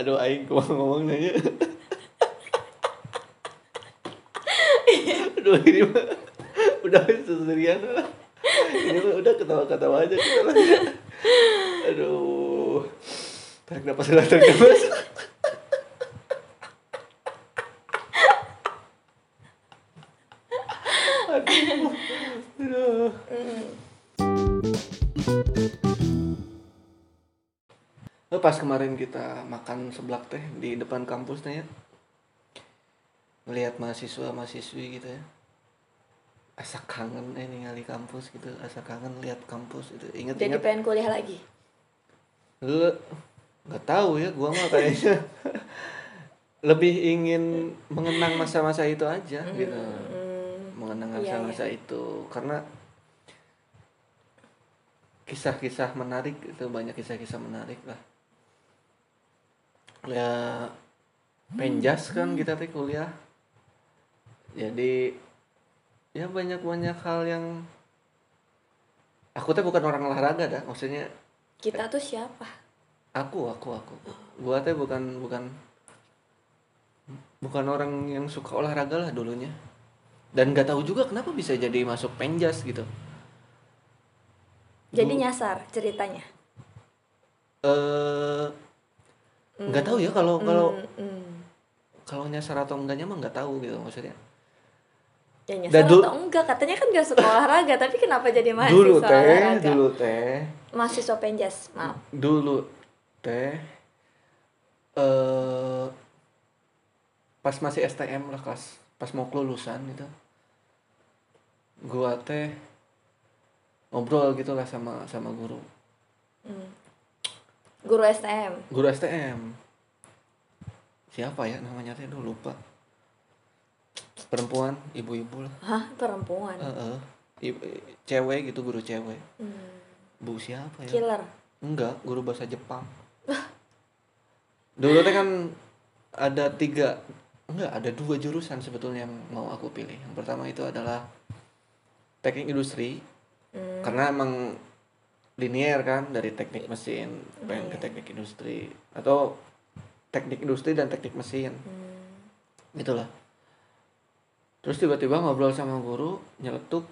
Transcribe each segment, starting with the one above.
aduh aing kok ngomong nanya aduh ini mah udah seserian lah ini mah udah ketawa-ketawa aja kita. Lah aduh. Tarik napas tarik napas Pas kemarin kita makan seblak teh di depan kampus teh ya. Melihat mahasiswa mahasiswi gitu ya. Asa kangen eh ningali kampus gitu asa kangen lihat kampus itu inget Jadi inget pengen kuliah lagi. lu nggak tahu ya gua mah kayaknya. Lebih ingin mengenang masa-masa itu aja gitu. Hmm, mengenang Iya, masa-masa itu. Karena kisah-kisah menarik itu banyak kisah-kisah menarik lah ya penjas kan kita teh kuliah jadi ya banyak-banyak hal yang aku teh bukan orang olahraga dah maksudnya kita tuh siapa? aku aku aku gua teh bukan bukan bukan orang yang suka olahraga lah dulunya dan nggak tahu juga kenapa bisa jadi masuk penjas gitu Jadi Dulu- nyasar ceritanya. eh nggak tahu ya kalau kalau Hmm, hmm. kalau nyasar atau enggaknya mah nggak tahu gitu maksudnya Ya nyasar dulu- atau enggak? Katanya kan gak suka olahraga, tapi kenapa jadi mahasiswa dulu teh olahraga? dulu teh Mahasiswa penjas, maaf. dulu teh eh pas masih STM lah kelas pas mau kelulusan gitu gua teh ngobrol gitu lah sama sama guru Hmm. Guru STM. guru STM siapa ya namanya teh Duh, lupa perempuan ibu-ibu lah Hah, perempuan. Heeh. Ibu- cewek gitu guru cewek Hmm. bu siapa ya Killer. enggak guru bahasa Jepang dulu teh kan ada tiga enggak ada dua jurusan sebetulnya yang mau aku pilih yang pertama itu adalah teknik industri Hmm. karena emang linier kan dari teknik mesin pengen ke Iya. teknik industri. Atau teknik industri dan teknik mesin. Hmm. gitulah terus tiba-tiba ngobrol sama guru nyeletuk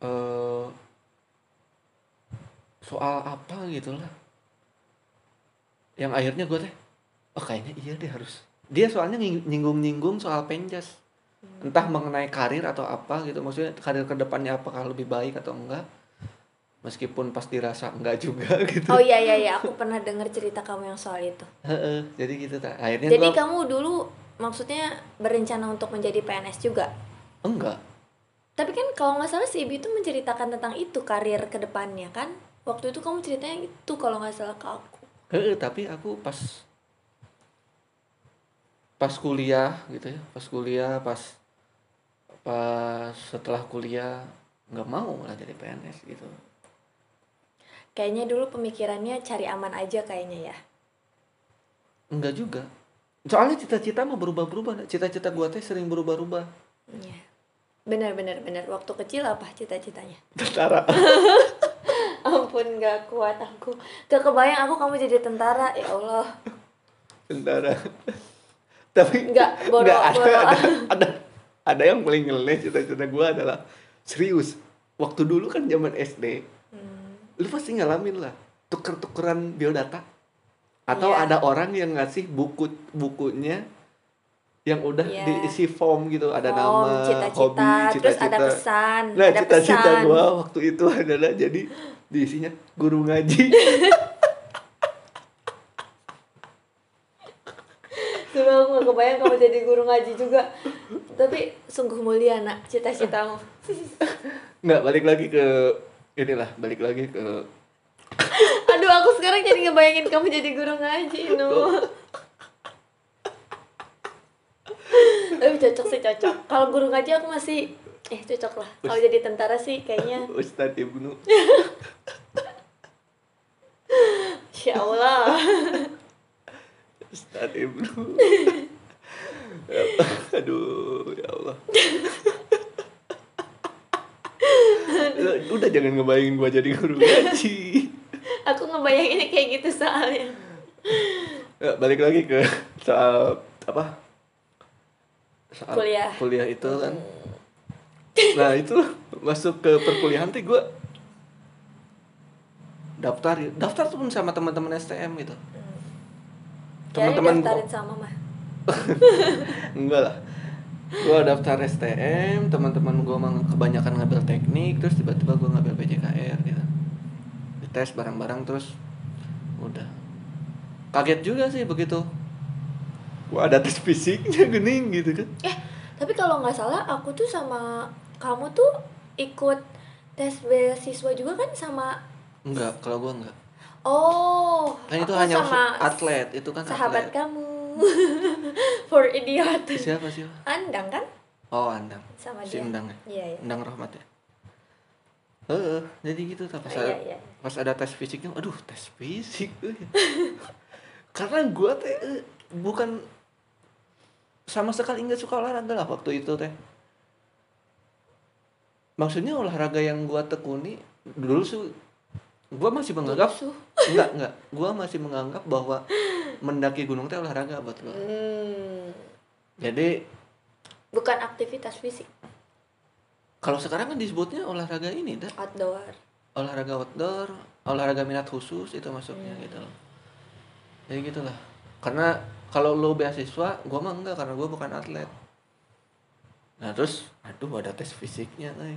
eh soal apa gitu lah yang akhirnya gue teh oh kayaknya iya deh harus. Dia soalnya nying- nyinggung-nyinggung soal penjas. Entah mengenai karir atau apa gitu. Maksudnya karir ke depannya apakah lebih baik atau enggak meskipun pas dirasa enggak juga gitu Oh iya iya iya, aku pernah dengar cerita kamu yang soal itu. Heeh, jadi gitu tak akhirnya Jadi gua kamu dulu maksudnya berencana untuk menjadi PNS juga. enggak Tapi kan kalau nggak salah si Ibu itu menceritakan tentang itu karir ke depannya kan. Waktu itu kamu ceritanya itu kalau nggak salah ke aku. Heeh, tapi aku pas pas kuliah gitu ya, pas kuliah, pas pas setelah kuliah nggak mau lah jadi PNS gitu. Kayaknya dulu pemikirannya cari aman aja kayaknya ya. Enggak juga. Soalnya cita-cita mah berubah-berubah. Cita-cita gua teh sering berubah-ubah. Iya. Benar benar benar. Waktu kecil apa cita-citanya? Tentara. Ampun nggak kuat aku. Gak kebayang aku kamu jadi tentara ya Allah. Tentara. tapi Nggak, bodoh, nggak, ada, ada, ada ada yang paling ngeles cita-cita gua adalah serius. Waktu dulu kan zaman SD. Lu pasti ngalamin lah tuker-tukeran biodata atau Iya. ada orang yang ngasih buku bukunya yang udah Iya. diisi form gitu ada Form, nama cita-cita, hobi terus cita-cita ada pesan, nah ada cita-cita pesan. gua waktu itu adalah jadi diisinya guru ngaji Coba aku gak kebayang kamu jadi guru ngaji juga Tapi sungguh mulia nak cita-citamu nggak balik lagi ke inilah balik lagi ke Aduh aku sekarang jadi ngebayangin kamu jadi guru ngaji no Tapi cocok sih cocok. Kalau guru ngaji aku masih Eh cocok lah. Kalau jadi tentara sih kayaknya. Ustadz Ibnu. Insya Allah Ustadz Ibnu. Aduh ya Allah udah jangan ngebayangin gua jadi guru ngaji Aku ngebayanginnya kayak gitu soalnya Ya, balik lagi ke soal apa? Soal Kuliah. Kuliah itu kan. Nah, itu masuk ke perkuliahan tuh gue daftar daftar tuh pun sama teman-teman STM gitu. Teman-teman gua- daftarin sama mah Enggak lah. Gua daftar STM, teman-teman gua mah kebanyakan ngambil teknik, terus tiba-tiba gua ngambil PJKR gitu. Dites barang-barang terus udah. Kaget juga sih begitu. Wah, ada tes fisiknya gening gitu kan. eh tapi kalau nggak salah aku tuh sama kamu tuh ikut tes beasiswa juga kan sama Enggak, kalau gua enggak. oh Kan itu hanya sama atlet, itu kan sahabat atlet. kamu for idiot Siapa sih? andang kan Oh, Andang. sama Si dia Endang ya? iya iya Endang Rahmat ya. Heeh, jadi gitu tak pas Oh, ada, iya, iya. pas ada tes fisiknya, aduh tes fisik. eh. Karena gua teh eh, bukan sama sekali nggak suka olahraga lah waktu itu teh. Maksudnya olahraga yang gua tekuni dulu tuh gua masih menganggap enggak enggak, gua masih menganggap bahwa mendaki gunung teh olahraga buat gua. Hmm, Jadi bukan aktivitas fisik kalau sekarang kan disebutnya olahraga ini dah. outdoor olahraga outdoor, olahraga minat khusus itu masuknya Hmm. gitu loh. Jadi gitulah. Karena kalau lo beasiswa, gua mah enggak karena gua bukan atlet. Nah terus, aduh ada tes fisiknya, eh.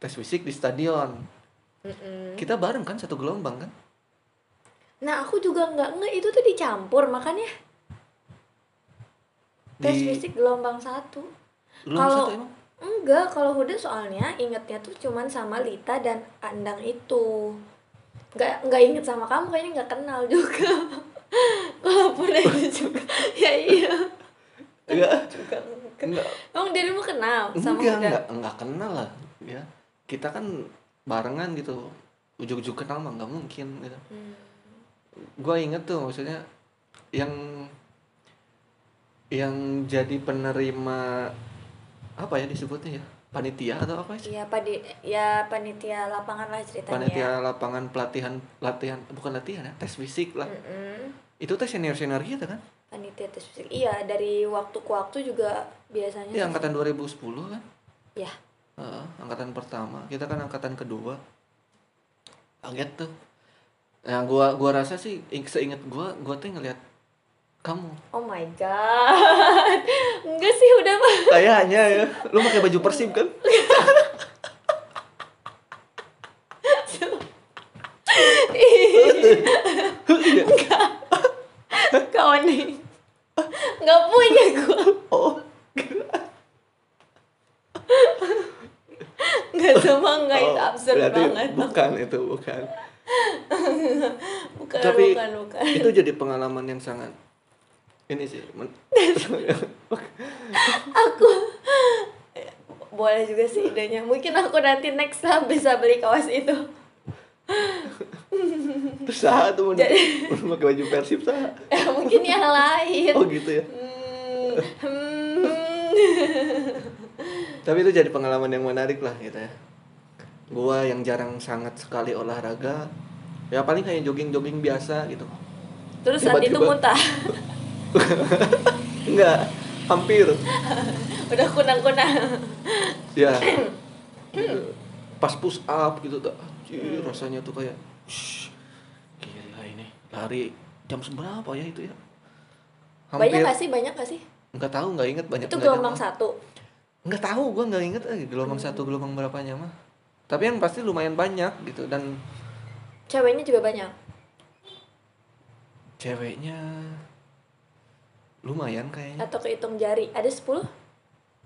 tes fisik di stadion. Mm-mm. Kita bareng kan satu gelombang kan? Nah aku juga nggak nge itu tuh dicampur makanya tes Di fisik gelombang satu kalau- enggak kalau udah soalnya ingetnya tuh cuman sama Lita dan Andang itu nggak nggak inget sama kamu kayaknya nggak kenal juga walaupun itu juga ya iya Enggak, juga enggak. enggak, emang dirimu kenal sama enggak, Huda enggak, enggak kenal lah. Ya, kita kan barengan gitu. Ujuk-ujuk kenal mah nggak mungkin gitu. Hmm. Gua inget tuh maksudnya yang yang jadi penerima apa ya disebutnya ya panitia atau apa sih Iya, padi ya panitia lapangan lah ceritanya. panitia lapangan pelatihan latihan bukan latihan ya tes fisik lah Mm-mm. itu tes senior senior kita kan Panitia tes fisik. Iya, dari waktu ke waktu juga biasanya. Iya angkatan 2010 kan Ya. Heeh, angkatan pertama kita kan angkatan kedua kaget tuh nah gua gua rasa sih ing- seingat gua gua tuh ngeliat kamu Oh my god. Enggak sih udah mah. kayaknya ya lu pakai baju persib kan Kau nih. Enggak punya gua. oh Enggak sama enggak itu Oh, absurd berarti banget. bukan itu bukan Bukan, Tapi- bukan, bukan. itu jadi pengalaman yang sangat ini sih men- Aku boleh juga sih idenya. Mungkin aku nanti next time bisa beli kaos itu. terus sah tuh mau pakai baju persib sah Ya, mungkin yang lain. oh gitu ya Hmm, hmm. tapi itu jadi pengalaman yang menarik lah gitu ya gua yang jarang sangat sekali olahraga ya paling kayak jogging jogging biasa gitu Terus saat itu muntah. enggak hampir Udah kunang-kunang. ya pas push up gitu tuh anjir, rasanya tuh kayak "Shh, gila ini lari jam seberapa ya itu ya Banyak gak sih? Banyak gak sih? nggak tahu nggak inget banyak Itu gelombang satu. nggak tahu gua nggak inget eh, gelombang Hmm. satu gelombang berapanya mah tapi yang pasti lumayan banyak gitu dan Ceweknya juga banyak. ceweknya lumayan kayaknya Atau kehitung jari. Ada 10?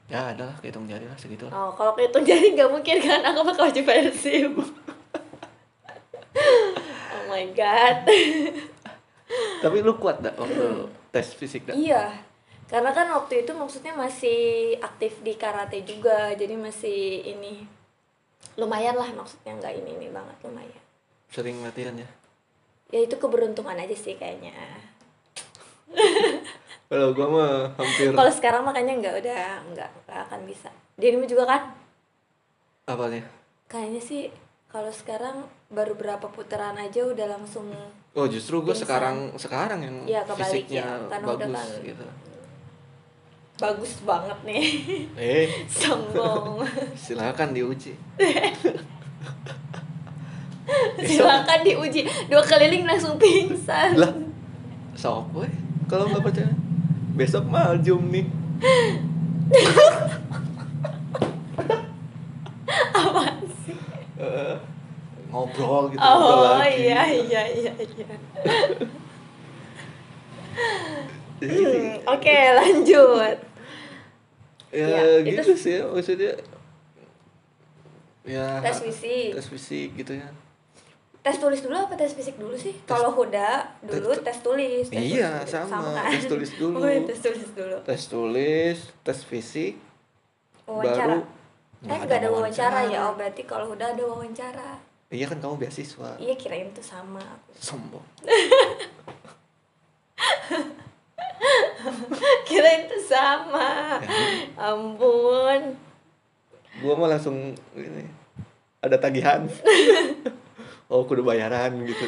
ya ada lah kehitung jari lah segitu lah Oh, kalau kehitung jari nggak mungkin kan aku pakai baju Persib. oh my god. tapi lu kuat dah waktu tes fisik dah iya. Karena kan waktu itu maksudnya masih aktif di karate juga, jadi masih ini lumayan lah maksudnya nggak ini ini banget lumayan. Sering latihan ya? Ya itu keberuntungan aja sih kayaknya. kalau gua mah hampir Kalau sekarang makanya nggak udah nggak akan bisa. Dirimu juga kan? apanya Kayaknya sih kalau sekarang baru berapa putaran aja udah langsung oh justru gue sekarang sekarang yang Iya, kebalik fisiknya ya, karena udah bagus kan- gitu. Bagus banget nih. Eh. Sombong. Silakan diuji silakan diuji. Dua keliling langsung pingsan. Lah sok gue kalau nggak percaya? Besok maljum nih. Apa sih? Eh, ngobrol gitu ngobrol oh lagi. iya iya iya iya. Hmm, oke lanjut. Ya Ya, itu- gitu sih ya, maksudnya. Ya tes fisik. tes fisik gitu ya tes tulis dulu apa tes fisik dulu sih? Kalau Huda dulu tes, tulis tes Iya, tulis. sama. kan? Tes tulis dulu. oh, tes tulis dulu. Tes tulis tes fisik wawancara. baru eh nggak ada wawancara ya? oh berarti kalau Huda ada wawancara. Iya kan kamu beasiswa. Iya kirain tuh sama. Aku sombong. Kirain tuh sama. Ya, ampun. Gua mah langsung ini ada tagihan oh kudu bayaran gitu.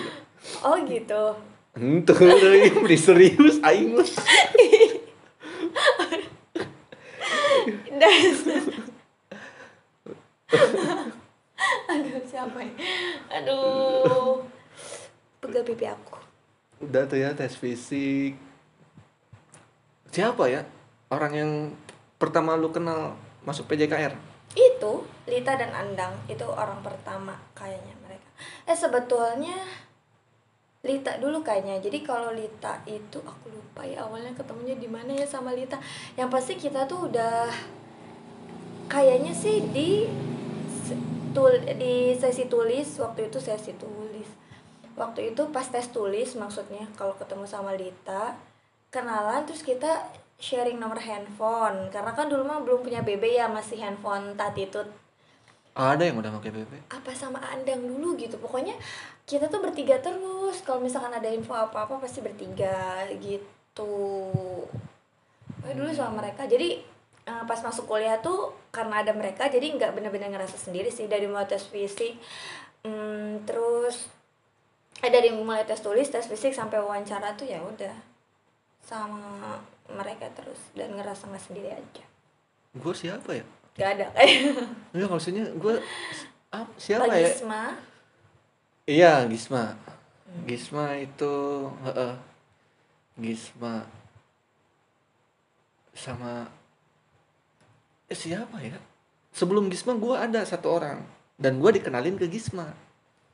Oh gitu. Ente beri serius aing mah. aduh siapa ya? Aduh. Pegal pipi aku. Udah tuh ya tes fisik. Siapa ya? Orang yang pertama lu kenal masuk PJKR? itu Lita dan Andang. Itu orang pertama kayaknya eh sebetulnya Lita dulu kayaknya. Jadi kalau Lita itu aku lupa ya awalnya ketemunya di mana ya sama Lita. Yang pasti kita tuh udah kayaknya sih di tul di sesi tulis waktu itu sesi tulis. Waktu itu pas tes tulis maksudnya kalau ketemu sama Lita kenalan terus kita sharing nomor handphone. Karena kan dulu mah belum punya BB ya masih handphone tatitut Ada yang udah pakai PP? apa sama Andang dulu gitu. Pokoknya kita tuh bertiga terus. Kalau misalkan ada info apa apa pasti bertiga gitu. Pokoknya dulu sama mereka. Jadi eh, pas masuk kuliah tuh karena ada mereka jadi nggak bener-bener ngerasa sendiri sih. Dari mulai tes fisik hmm, terus eh dari mulai tes tulis tes fisik sampai wawancara tuh ya udah. Sama mereka terus dan ngerasa nggak sendiri aja. Gue siapa ya? Gak ada kayak Enggak maksudnya gue ah, siapa ya? Gisma Iya Gisma. Gisma itu heeh. Gisma sama eh, siapa ya? Sebelum Gisma gue ada satu orang dan gue dikenalin ke Gisma.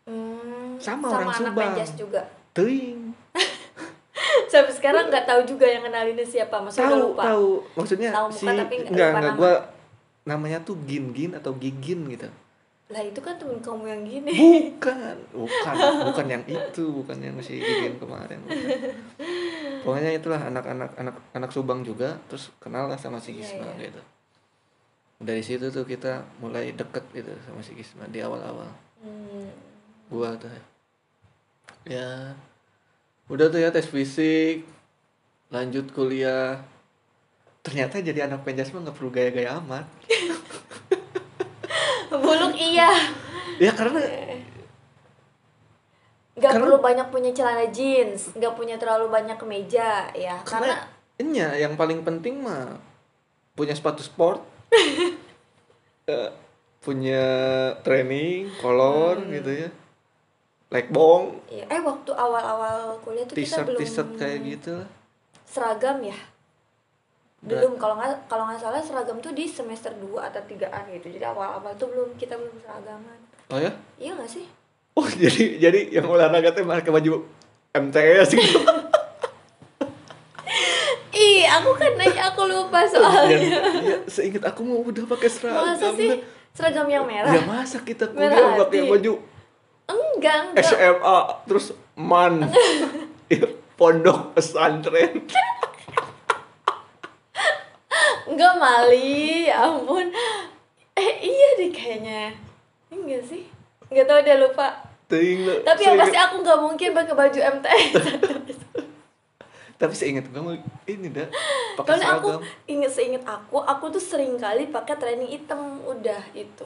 Hmm, Sama orang anak Subang. Juga. Ting. Sampai sekarang nggak tahu juga yang kenalinnya siapa, maksudnya Tahu lupa. tahu maksudnya Tahu si muka tapi nggak enggak enggak gue namanya tuh Gin Gin atau Gigin gitu. Lah itu kan temen kamu yang gini. Bukan, bukan, bukan yang itu, bukan yang si Gigin kemarin. bukan. Pokoknya itulah anak-anak anak anak Subang juga, terus kenal lah sama si Gisma iya. gitu. Dari situ tuh kita mulai deket gitu sama si Gisma di awal-awal. Hmm. Gua tuh ya udah tuh ya tes fisik, lanjut kuliah. Ternyata jadi anak penjas mah nggak perlu gaya-gaya amat. Buluk iya. Ya karena Nggak Karena- perlu banyak punya celana jeans, nggak punya terlalu banyak kemeja ya. karena Karena Enya yang paling penting mah punya sepatu sport, eh, punya training, kolor Hmm. gitu ya, like bong, ya, eh waktu awal-awal kuliah tuh kita t-shirt belum t-shirt kayak gitu lah. seragam ya. Belum kalau nggak kalau nggak salah seragam tuh di semester 2 atau 3-an gitu. Jadi awal-awal tuh belum kita belum seragaman. Oh ya? Iya nggak sih? Oh jadi jadi yang olahraga teh pakai baju MTS gitu. Ih, aku kan nanya aku lupa soalnya. ya, seingat aku mau udah pakai seragam. Masa sih seragam yang merah? Ya masa kita kuliah pakai baju Enggak, enggak. SMA terus man Ya, pondok pesantren. Enggak Mali, ya ampun. Eh iya deh kayaknya. Enggak sih? Enggak tahu udah lupa. Ting, lo- Tapi yang seingat- pasti aku nggak mungkin pakai baju MTS. Tapi seingat kamu ini dah pakai Soalnya aku seragam. inget seinget aku, aku tuh sering kali pakai training hitam udah itu.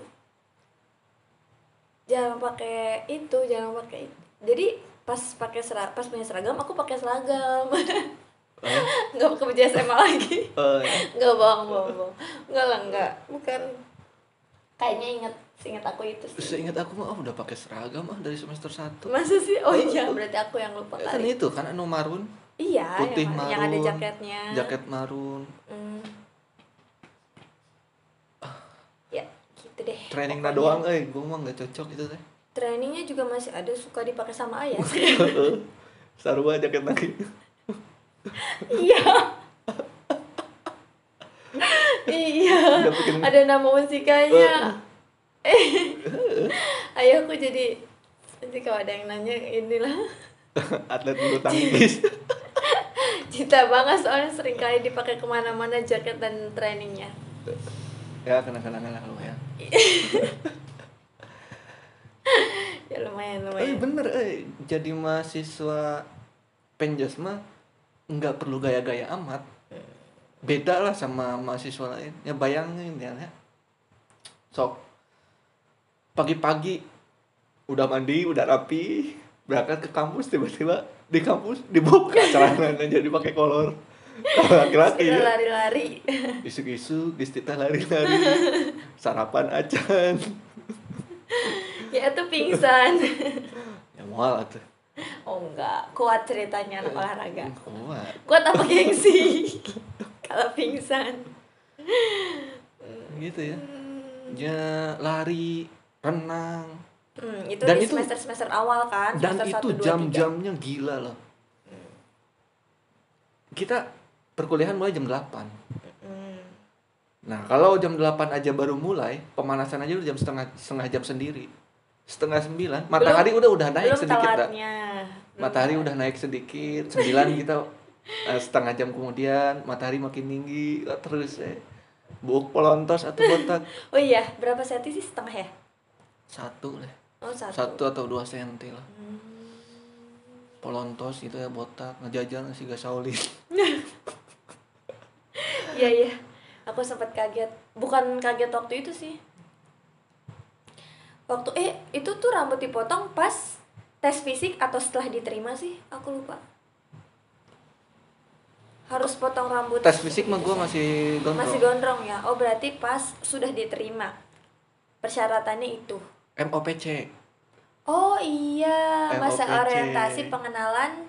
Jangan pakai itu, jangan pakai itu. Jadi pas pakai seragam pas punya seragam aku pakai seragam? nggak pakai baju SMA lagi. Oh, ya. nggak bohong bohong bohong. Nggak lah nggak. Bukan. Kayaknya inget inget aku itu sih. Seingat aku mah oh, udah pakai seragam ah dari semester 1 masa sih? Oh iya berarti aku yang lupa kan kali. itu kan anu marun? Iya putih yang, marun yang ada jaketnya. jaket marun. Hmm. ya gitu deh. Training Pokoknya doang eh gue mah nggak cocok itu teh trainingnya juga masih ada suka dipakai sama ayah. Sarua jaket lagi iya. Iya. Ada nama musikanya. Ayahku jadi nanti kalau ada yang nanya inilah. Atlet bulu tangkis. Cinta banget soalnya sering kali dipakai ke mana-mana jaket dan trainingnya. Ya kena kenangan lah lu ya ya lumayan eh lumayan. bener eh. Jadi mahasiswa penjas mah nggak perlu gaya-gaya amat. Beda lah sama mahasiswa lain. Ya bayangin ya, ya. sok pagi-pagi udah mandi udah rapi berangkat ke kampus tiba-tiba di kampus dibuka celananya jadi pakai kolor. Laki-laki ya. lari-lari. Isu-isu istitah lari-lari. Sarapan acan ya itu pingsan. Ya mual tuh oh enggak. Kuat ceritanya anak olahraga. kuat. Kuat apa gengsi? Kalau pingsan. Gitu ya. Ya lari renang. Hmm, itu Dan di itu- semester semester awal kan? dan semester itu jam-jamnya gila loh. Kita perkuliahan mulai jam 8 Hmm. nah kalau jam 8 aja baru mulai pemanasan aja udah jam setengah setengah jam sendiri setengah sembilan. Matahari udah udah naik belum sedikit dah telatnya. Belum matahari telat. udah naik sedikit. Sembilan kita eh, setengah jam kemudian matahari makin tinggi terus eh buk pelontos atau botak. Oh iya berapa senti sih setengah ya? Satu lah oh satu, satu atau dua senti lah. Hmm. pelontos gitu ya botak. Ngejajal sih gak Shaolin iya iya. Aku sempat kaget. Bukan kaget waktu itu sih waktu eh itu tuh rambut dipotong pas tes fisik atau setelah diterima sih? Aku lupa. Harus potong rambut. Tes fisik mah gue masih gondrong. Masih gondrong ya. Oh berarti pas sudah diterima. Persyaratannya itu. MOPC oh iya. Masa orientasi pengenalan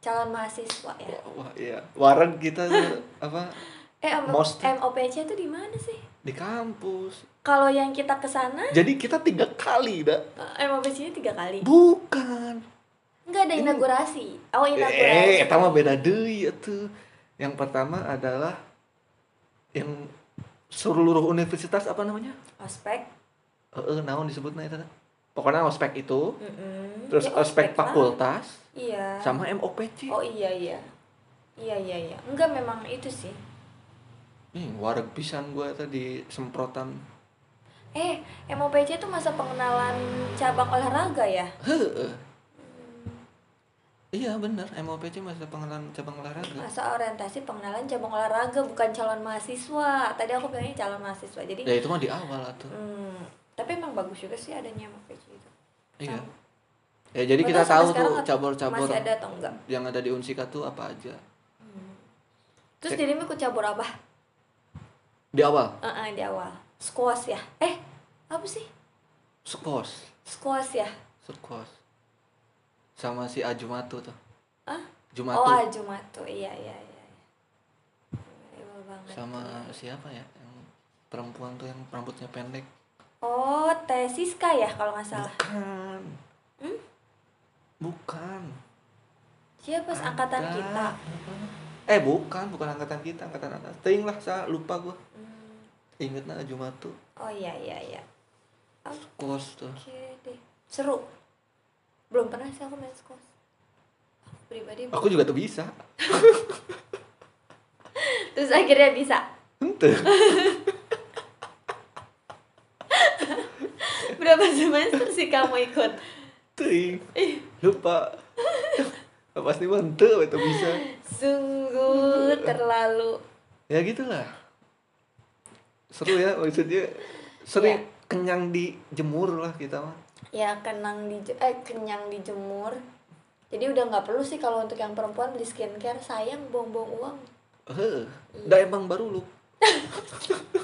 calon mahasiswa ya. Wah iya. Warung kita tuh apa? Eh MOPC itu di mana sih? Di kampus kalau yang kita ke sana jadi kita tiga kali dah eh, MOPC nya tiga kali bukan Enggak ada inaugurasi. Oh, eh inaugurasi. eta mah beda deui atuh yang pertama adalah yang seluruh universitas apa namanya Ospek. Heeh, naon disebutnya itu pokoknya ospek itu Mm-mm. terus Ya, ospek lah. fakultas Iya. sama MOPC Oh iya iya. Iya iya iya. Enggak memang itu sih. Ih, wareg pisan gua tadi semprotan Eh, MOPC itu masa pengenalan cabang olahraga ya? Heeh. Iya bener, MOPC masa pengenalan cabang olahraga. Masa orientasi pengenalan cabang olahraga bukan calon mahasiswa. Tadi aku bilangnya calon mahasiswa. Jadi Ya itu mah di awal tuh. hmm, tapi emang bagus juga sih adanya MOPC itu. Iya. Sama. Ya jadi kita tahu tuh cabur-cabur Masih ada atau enggak? yang ada di Unsika tuh apa aja. Terus Eh. dirimu ikut cabur apa? Di awal, Eh, eh, di awal. Squash ya? Eh, apa sih? squash, Squash ya? squash. Sama si Ajumatu tuh. Hah? Jumatu Oh, Ajumatu. Iya, iya, iya. Iya banget. sama siapa ya? Yang perempuan tuh yang rambutnya pendek. Oh, Teh Siska ya kalau nggak salah. Bukan. Hmm? Bukan. Siapa angkatan Ada. kita? Eh bukan, bukan angkatan kita, angkatan atas. Ting lah, saya lupa gua. Hmm. Ingetnya Ajumatu. Oh iya iya iya. Squash tuh. Oke deh. Seru. Belum pernah sih aku main squash. Aku pribadi. belum. Aku juga tuh bisa. Terus akhirnya bisa. Ente. Berapa semester sih kamu ikut? Ting. Lupa. Pasti mantep itu bisa. Sungguh terlalu. Ya gitulah. Seru ya maksudnya. Sering Iya. Kenyang di jemur lah kita mah. Ya kenang di eh kenyang dijemur. jadi udah nggak perlu sih kalau untuk yang perempuan beli skincare sayang buang-buang uang Heh, dah emang baru lu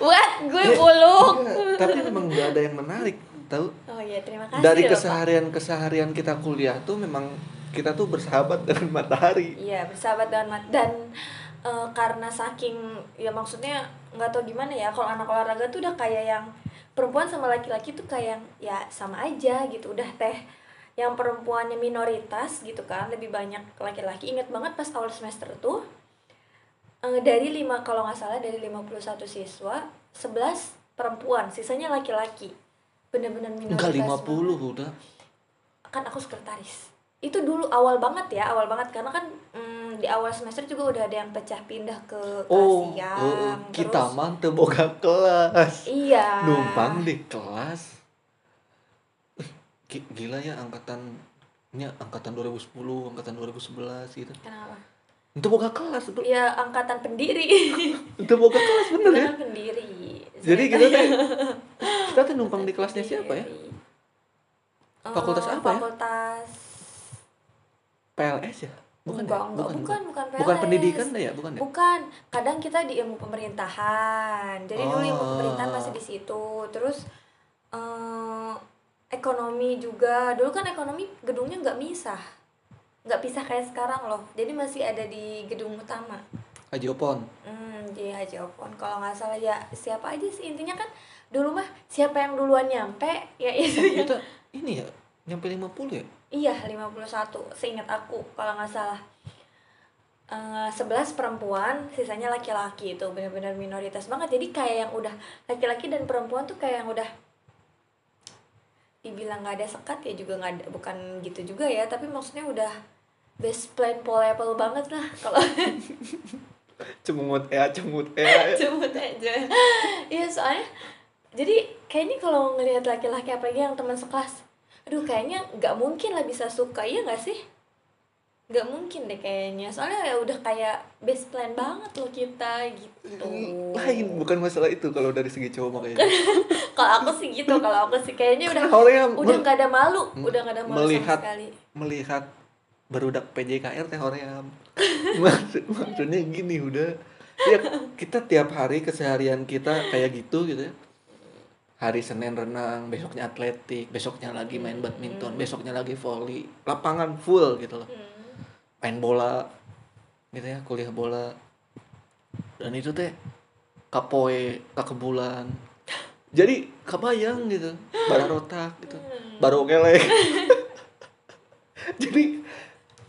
What? Gue buluk. Iya, tapi memang nggak ada yang menarik tahu Oh iya, terima kasih. dari loh, Pak. keseharian keseharian kita kuliah tuh memang kita tuh bersahabat dengan matahari Iya, bersahabat dengan mat dan eh, karena saking ya maksudnya nggak tahu gimana ya kalau anak olahraga tuh udah kayak yang perempuan sama laki-laki tuh kayak yang ya sama aja gitu. Udah teh yang perempuannya minoritas gitu kan lebih banyak laki-laki. Inget banget pas awal semester tuh eh, dari lima kalau nggak salah dari 51 siswa 11 perempuan sisanya laki-laki. Bener-bener minoritas enggak 50 banget udah kan aku sekretaris. Itu dulu awal banget ya awal banget. Karena kan di awal semester juga udah ada yang pecah pindah ke oh Kasiang heeh, kita terus mah teu boga kelas. Iya. Numpang di kelas. Gi- gila ya angkatannya angkatan 2010 angkatan 2011 gitu. Kenapa? Itu boga kelas bro. Ya angkatan pendiri. Itu boga kelas bener ya? Angkatan pendiri. Jadi kita teh kita teh numpang di kelasnya siapa ya. Fakultas Eh, apa ya? fakultas PLS ya bukan enggak, ya? enggak, bukan, bukan, bukan PLS. pendidikan deh ya bukan ya Bukan, kadang kita di ilmu pemerintahan. Jadi dulu ilmu Oh. pemerintahan masih di situ. Terus eh, ekonomi juga. Dulu kan ekonomi gedungnya nggak misah, nggak pisah kayak sekarang loh. Jadi masih ada di gedung utama. Haji Opon Hmm, di Haji Opon. Kalau nggak salah ya siapa aja sih intinya kan dulu mah siapa yang duluan nyampe ya itu oh, yang kita ini ya nyampe 50 ya Iya, 51 seingat aku kalau nggak salah. Eh, 11 perempuan, sisanya laki-laki itu benar-benar minoritas banget. Jadi kayak yang udah laki-laki dan perempuan tuh kayak yang udah dibilang nggak ada sekat ya juga nggak ada bukan gitu juga ya tapi maksudnya udah best plan polepel banget lah kalau cemungut ya cemut ya cemut aja iya soalnya jadi kayaknya kalau ngelihat laki-laki apalagi yang teman sekelas aduh kayaknya nggak mungkin lah bisa suka iya nggak sih? Nggak mungkin deh kayaknya soalnya ya udah kayak best plan banget loh kita gitu. Lain bukan masalah itu kalau dari segi cowok makanya. Kalau aku sih gitu kalau aku sih kayaknya udah yang udah nggak ada malu udah nggak ada malu melihat- sama sekali. melihat berudak PJKR teh Hoream Maksud, maksudnya gini udah. Ya kita tiap hari keseharian kita kayak gitu gitu ya hari Senin renang besoknya atletik besoknya lagi main badminton besoknya lagi volley. Lapangan full gitu loh. Hmm. main bola gitu ya kuliah bola. Dan itu teh kapoe kakebulan. Jadi kebayang gitu bara rotak gitu. Baru kelek jadi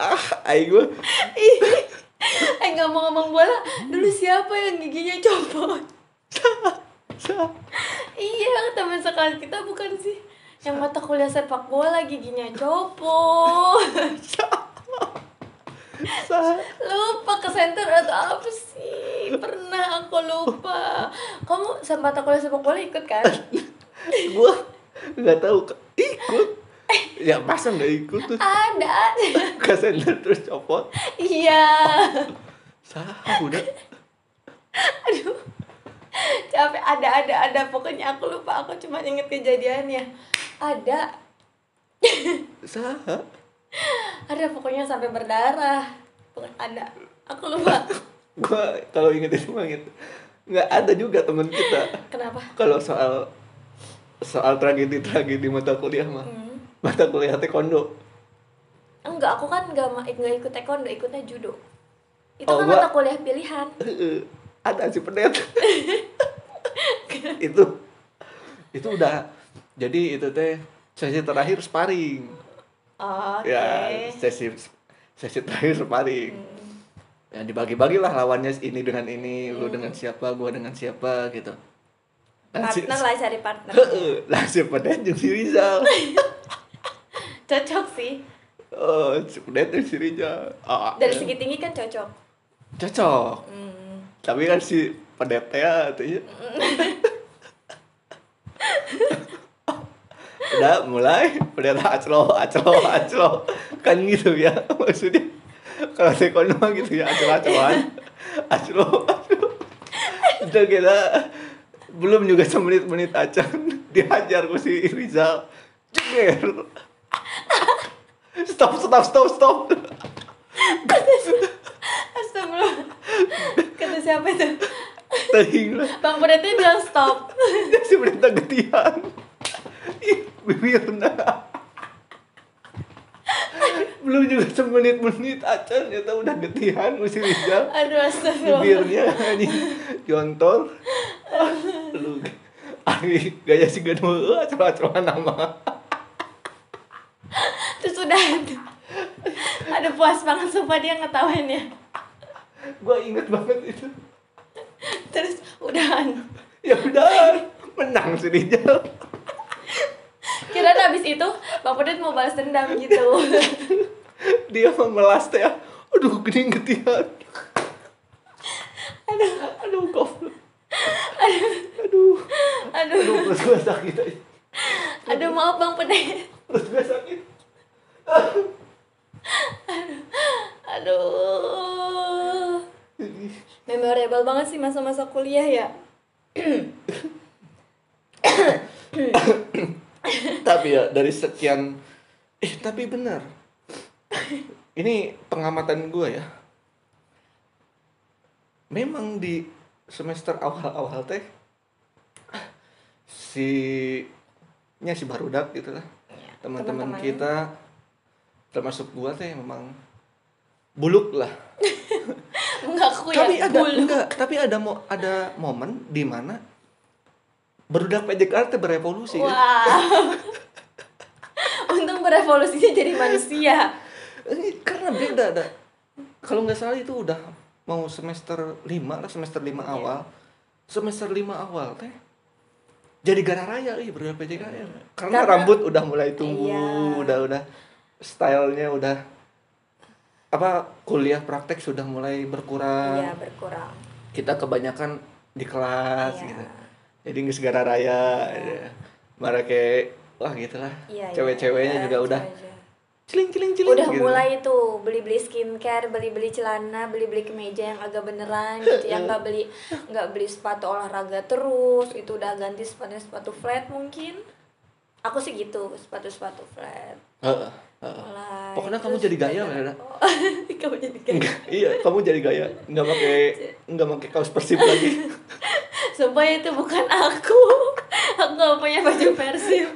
ah aing gue eh nggak mau ngomong bola dulu siapa yang giginya copot iya teman sekelas kita bukan sih. Yang mata kuliah sepak bola giginya copot lupa ke center atau apa sih? Pernah aku lupa. Kamu sama mata kuliah sepak bola ikut kan? Gue nggak tahu ikut? Ya masa nggak ikut tuh? Ada. Ke center terus copot? Iya. Sah udah. Aduh capek ada ada ada. Pokoknya aku lupa aku cuma inget kejadiannya. Ada. Sah ada pokoknya sampai berdarah. Ada. Aku lupa. Gue kalau inget itu gitu nggak ada juga temen kita. Kenapa? Kalau soal soal tragedi tragedi mata kuliah mah. Hmm. mata kuliah taekwondo enggak aku kan enggak ma- enggak ikut taekwondo ikutnya judo. Itu Oh, kan gua- mata kuliah pilihan ada si pedet. Itu. Itu udah jadi itu teh sesi terakhir sparring. Oke. Ya sesi sesi terakhir sparring. Hmm. ya dibagi-bagilah lawannya ini dengan ini lu dengan siapa gua dengan siapa gitu. Nah, si- partner lah cari partner. Lah si pedet jeung si Rizal. Cocok sih. Oh si pedet jeung si Rizal. Ah, dari segi tinggi kan cocok. Cocok. Hmm. Tapi kan si pedet teh tuh ya. Udah mulai. Pedet aclo aclo aclo. Kan gitu ya maksudnya. Kalau taekwondo mah gitu ya aclo acloan aclo aclo. Itu kita belum juga semenit menit acan. Dihajar ku si Rizal. Jeger. Stop stop stop stop Astagfirullah. Kata siapa itu? tadi Bang itu bilang stop. si berita getian bibirna belum juga semenit-menit acan ternyata udah getihan si Rizal Aduh astagfirullah. bibirnya ini jontol lu Ari gaya si gedung acel-acelan nama Terus udah Aduh puas banget sumpah dia ngetawainnya. gua inget banget itu Terus udahan. ya udah menang si Rizal Kira habis itu Bang Pudet mau balas dendam gitu. dia memelas teh aduh gini getihan Aduh, aduh goblok aduh aduh, aduh perut gua sakit aja. aduh maaf Bang Pudet. perut gua sakit Aduh. Memorable banget sih masa-masa kuliah ya. tapi ya dari sekian eh tapi benar ini pengamatan gue ya memang di semester awal-awal teh si nya si barudak gitu lah Iya, teman-teman teman-teman. kita termasuk gua teh memang buluk lah Mengaku tapi ya. ada bulu. enggak tapi ada mo ada momen di mana barudak PJKR teh berevolusi kan? Wow. Untung berevolusinya jadi manusia. Ini karena beda ada. Kalau nggak salah itu udah mau semester 5 lah, semester 5 Iya. awal. Semester 5 awal teh. Jadi gara raya ih berbeda PJKR. Karena, Karena- rambut udah mulai tumbuh, Iya. udah udah stylenya udah apa kuliah praktek sudah mulai berkurang. Iya, berkurang. Kita kebanyakan di kelas Iya. gitu. Jadi nggak segara raya. ya. Marah kayak wah gitu lah. Iya, iya. Cewek-ceweknya Iya, juga udah cewek-cewek. ciling ciling ciling Udah gitu. mulai tuh beli-beli skincare, beli-beli celana, beli-beli kemeja yang agak beneran gitu, yang nggak beli nggak beli sepatu olahraga terus, itu udah ganti sepatu sepatu flat mungkin. Aku sih gitu, sepatu-sepatu flat. Heeh, heeh. Mulai. Pokoknya kamu jadi gaya, Lena. Oh, kamu jadi gaya. Enggak, iya, kamu jadi gaya. Enggak pakai enggak pakai kaos Persib lagi. Sumpah itu bukan aku. Aku gak punya baju persib.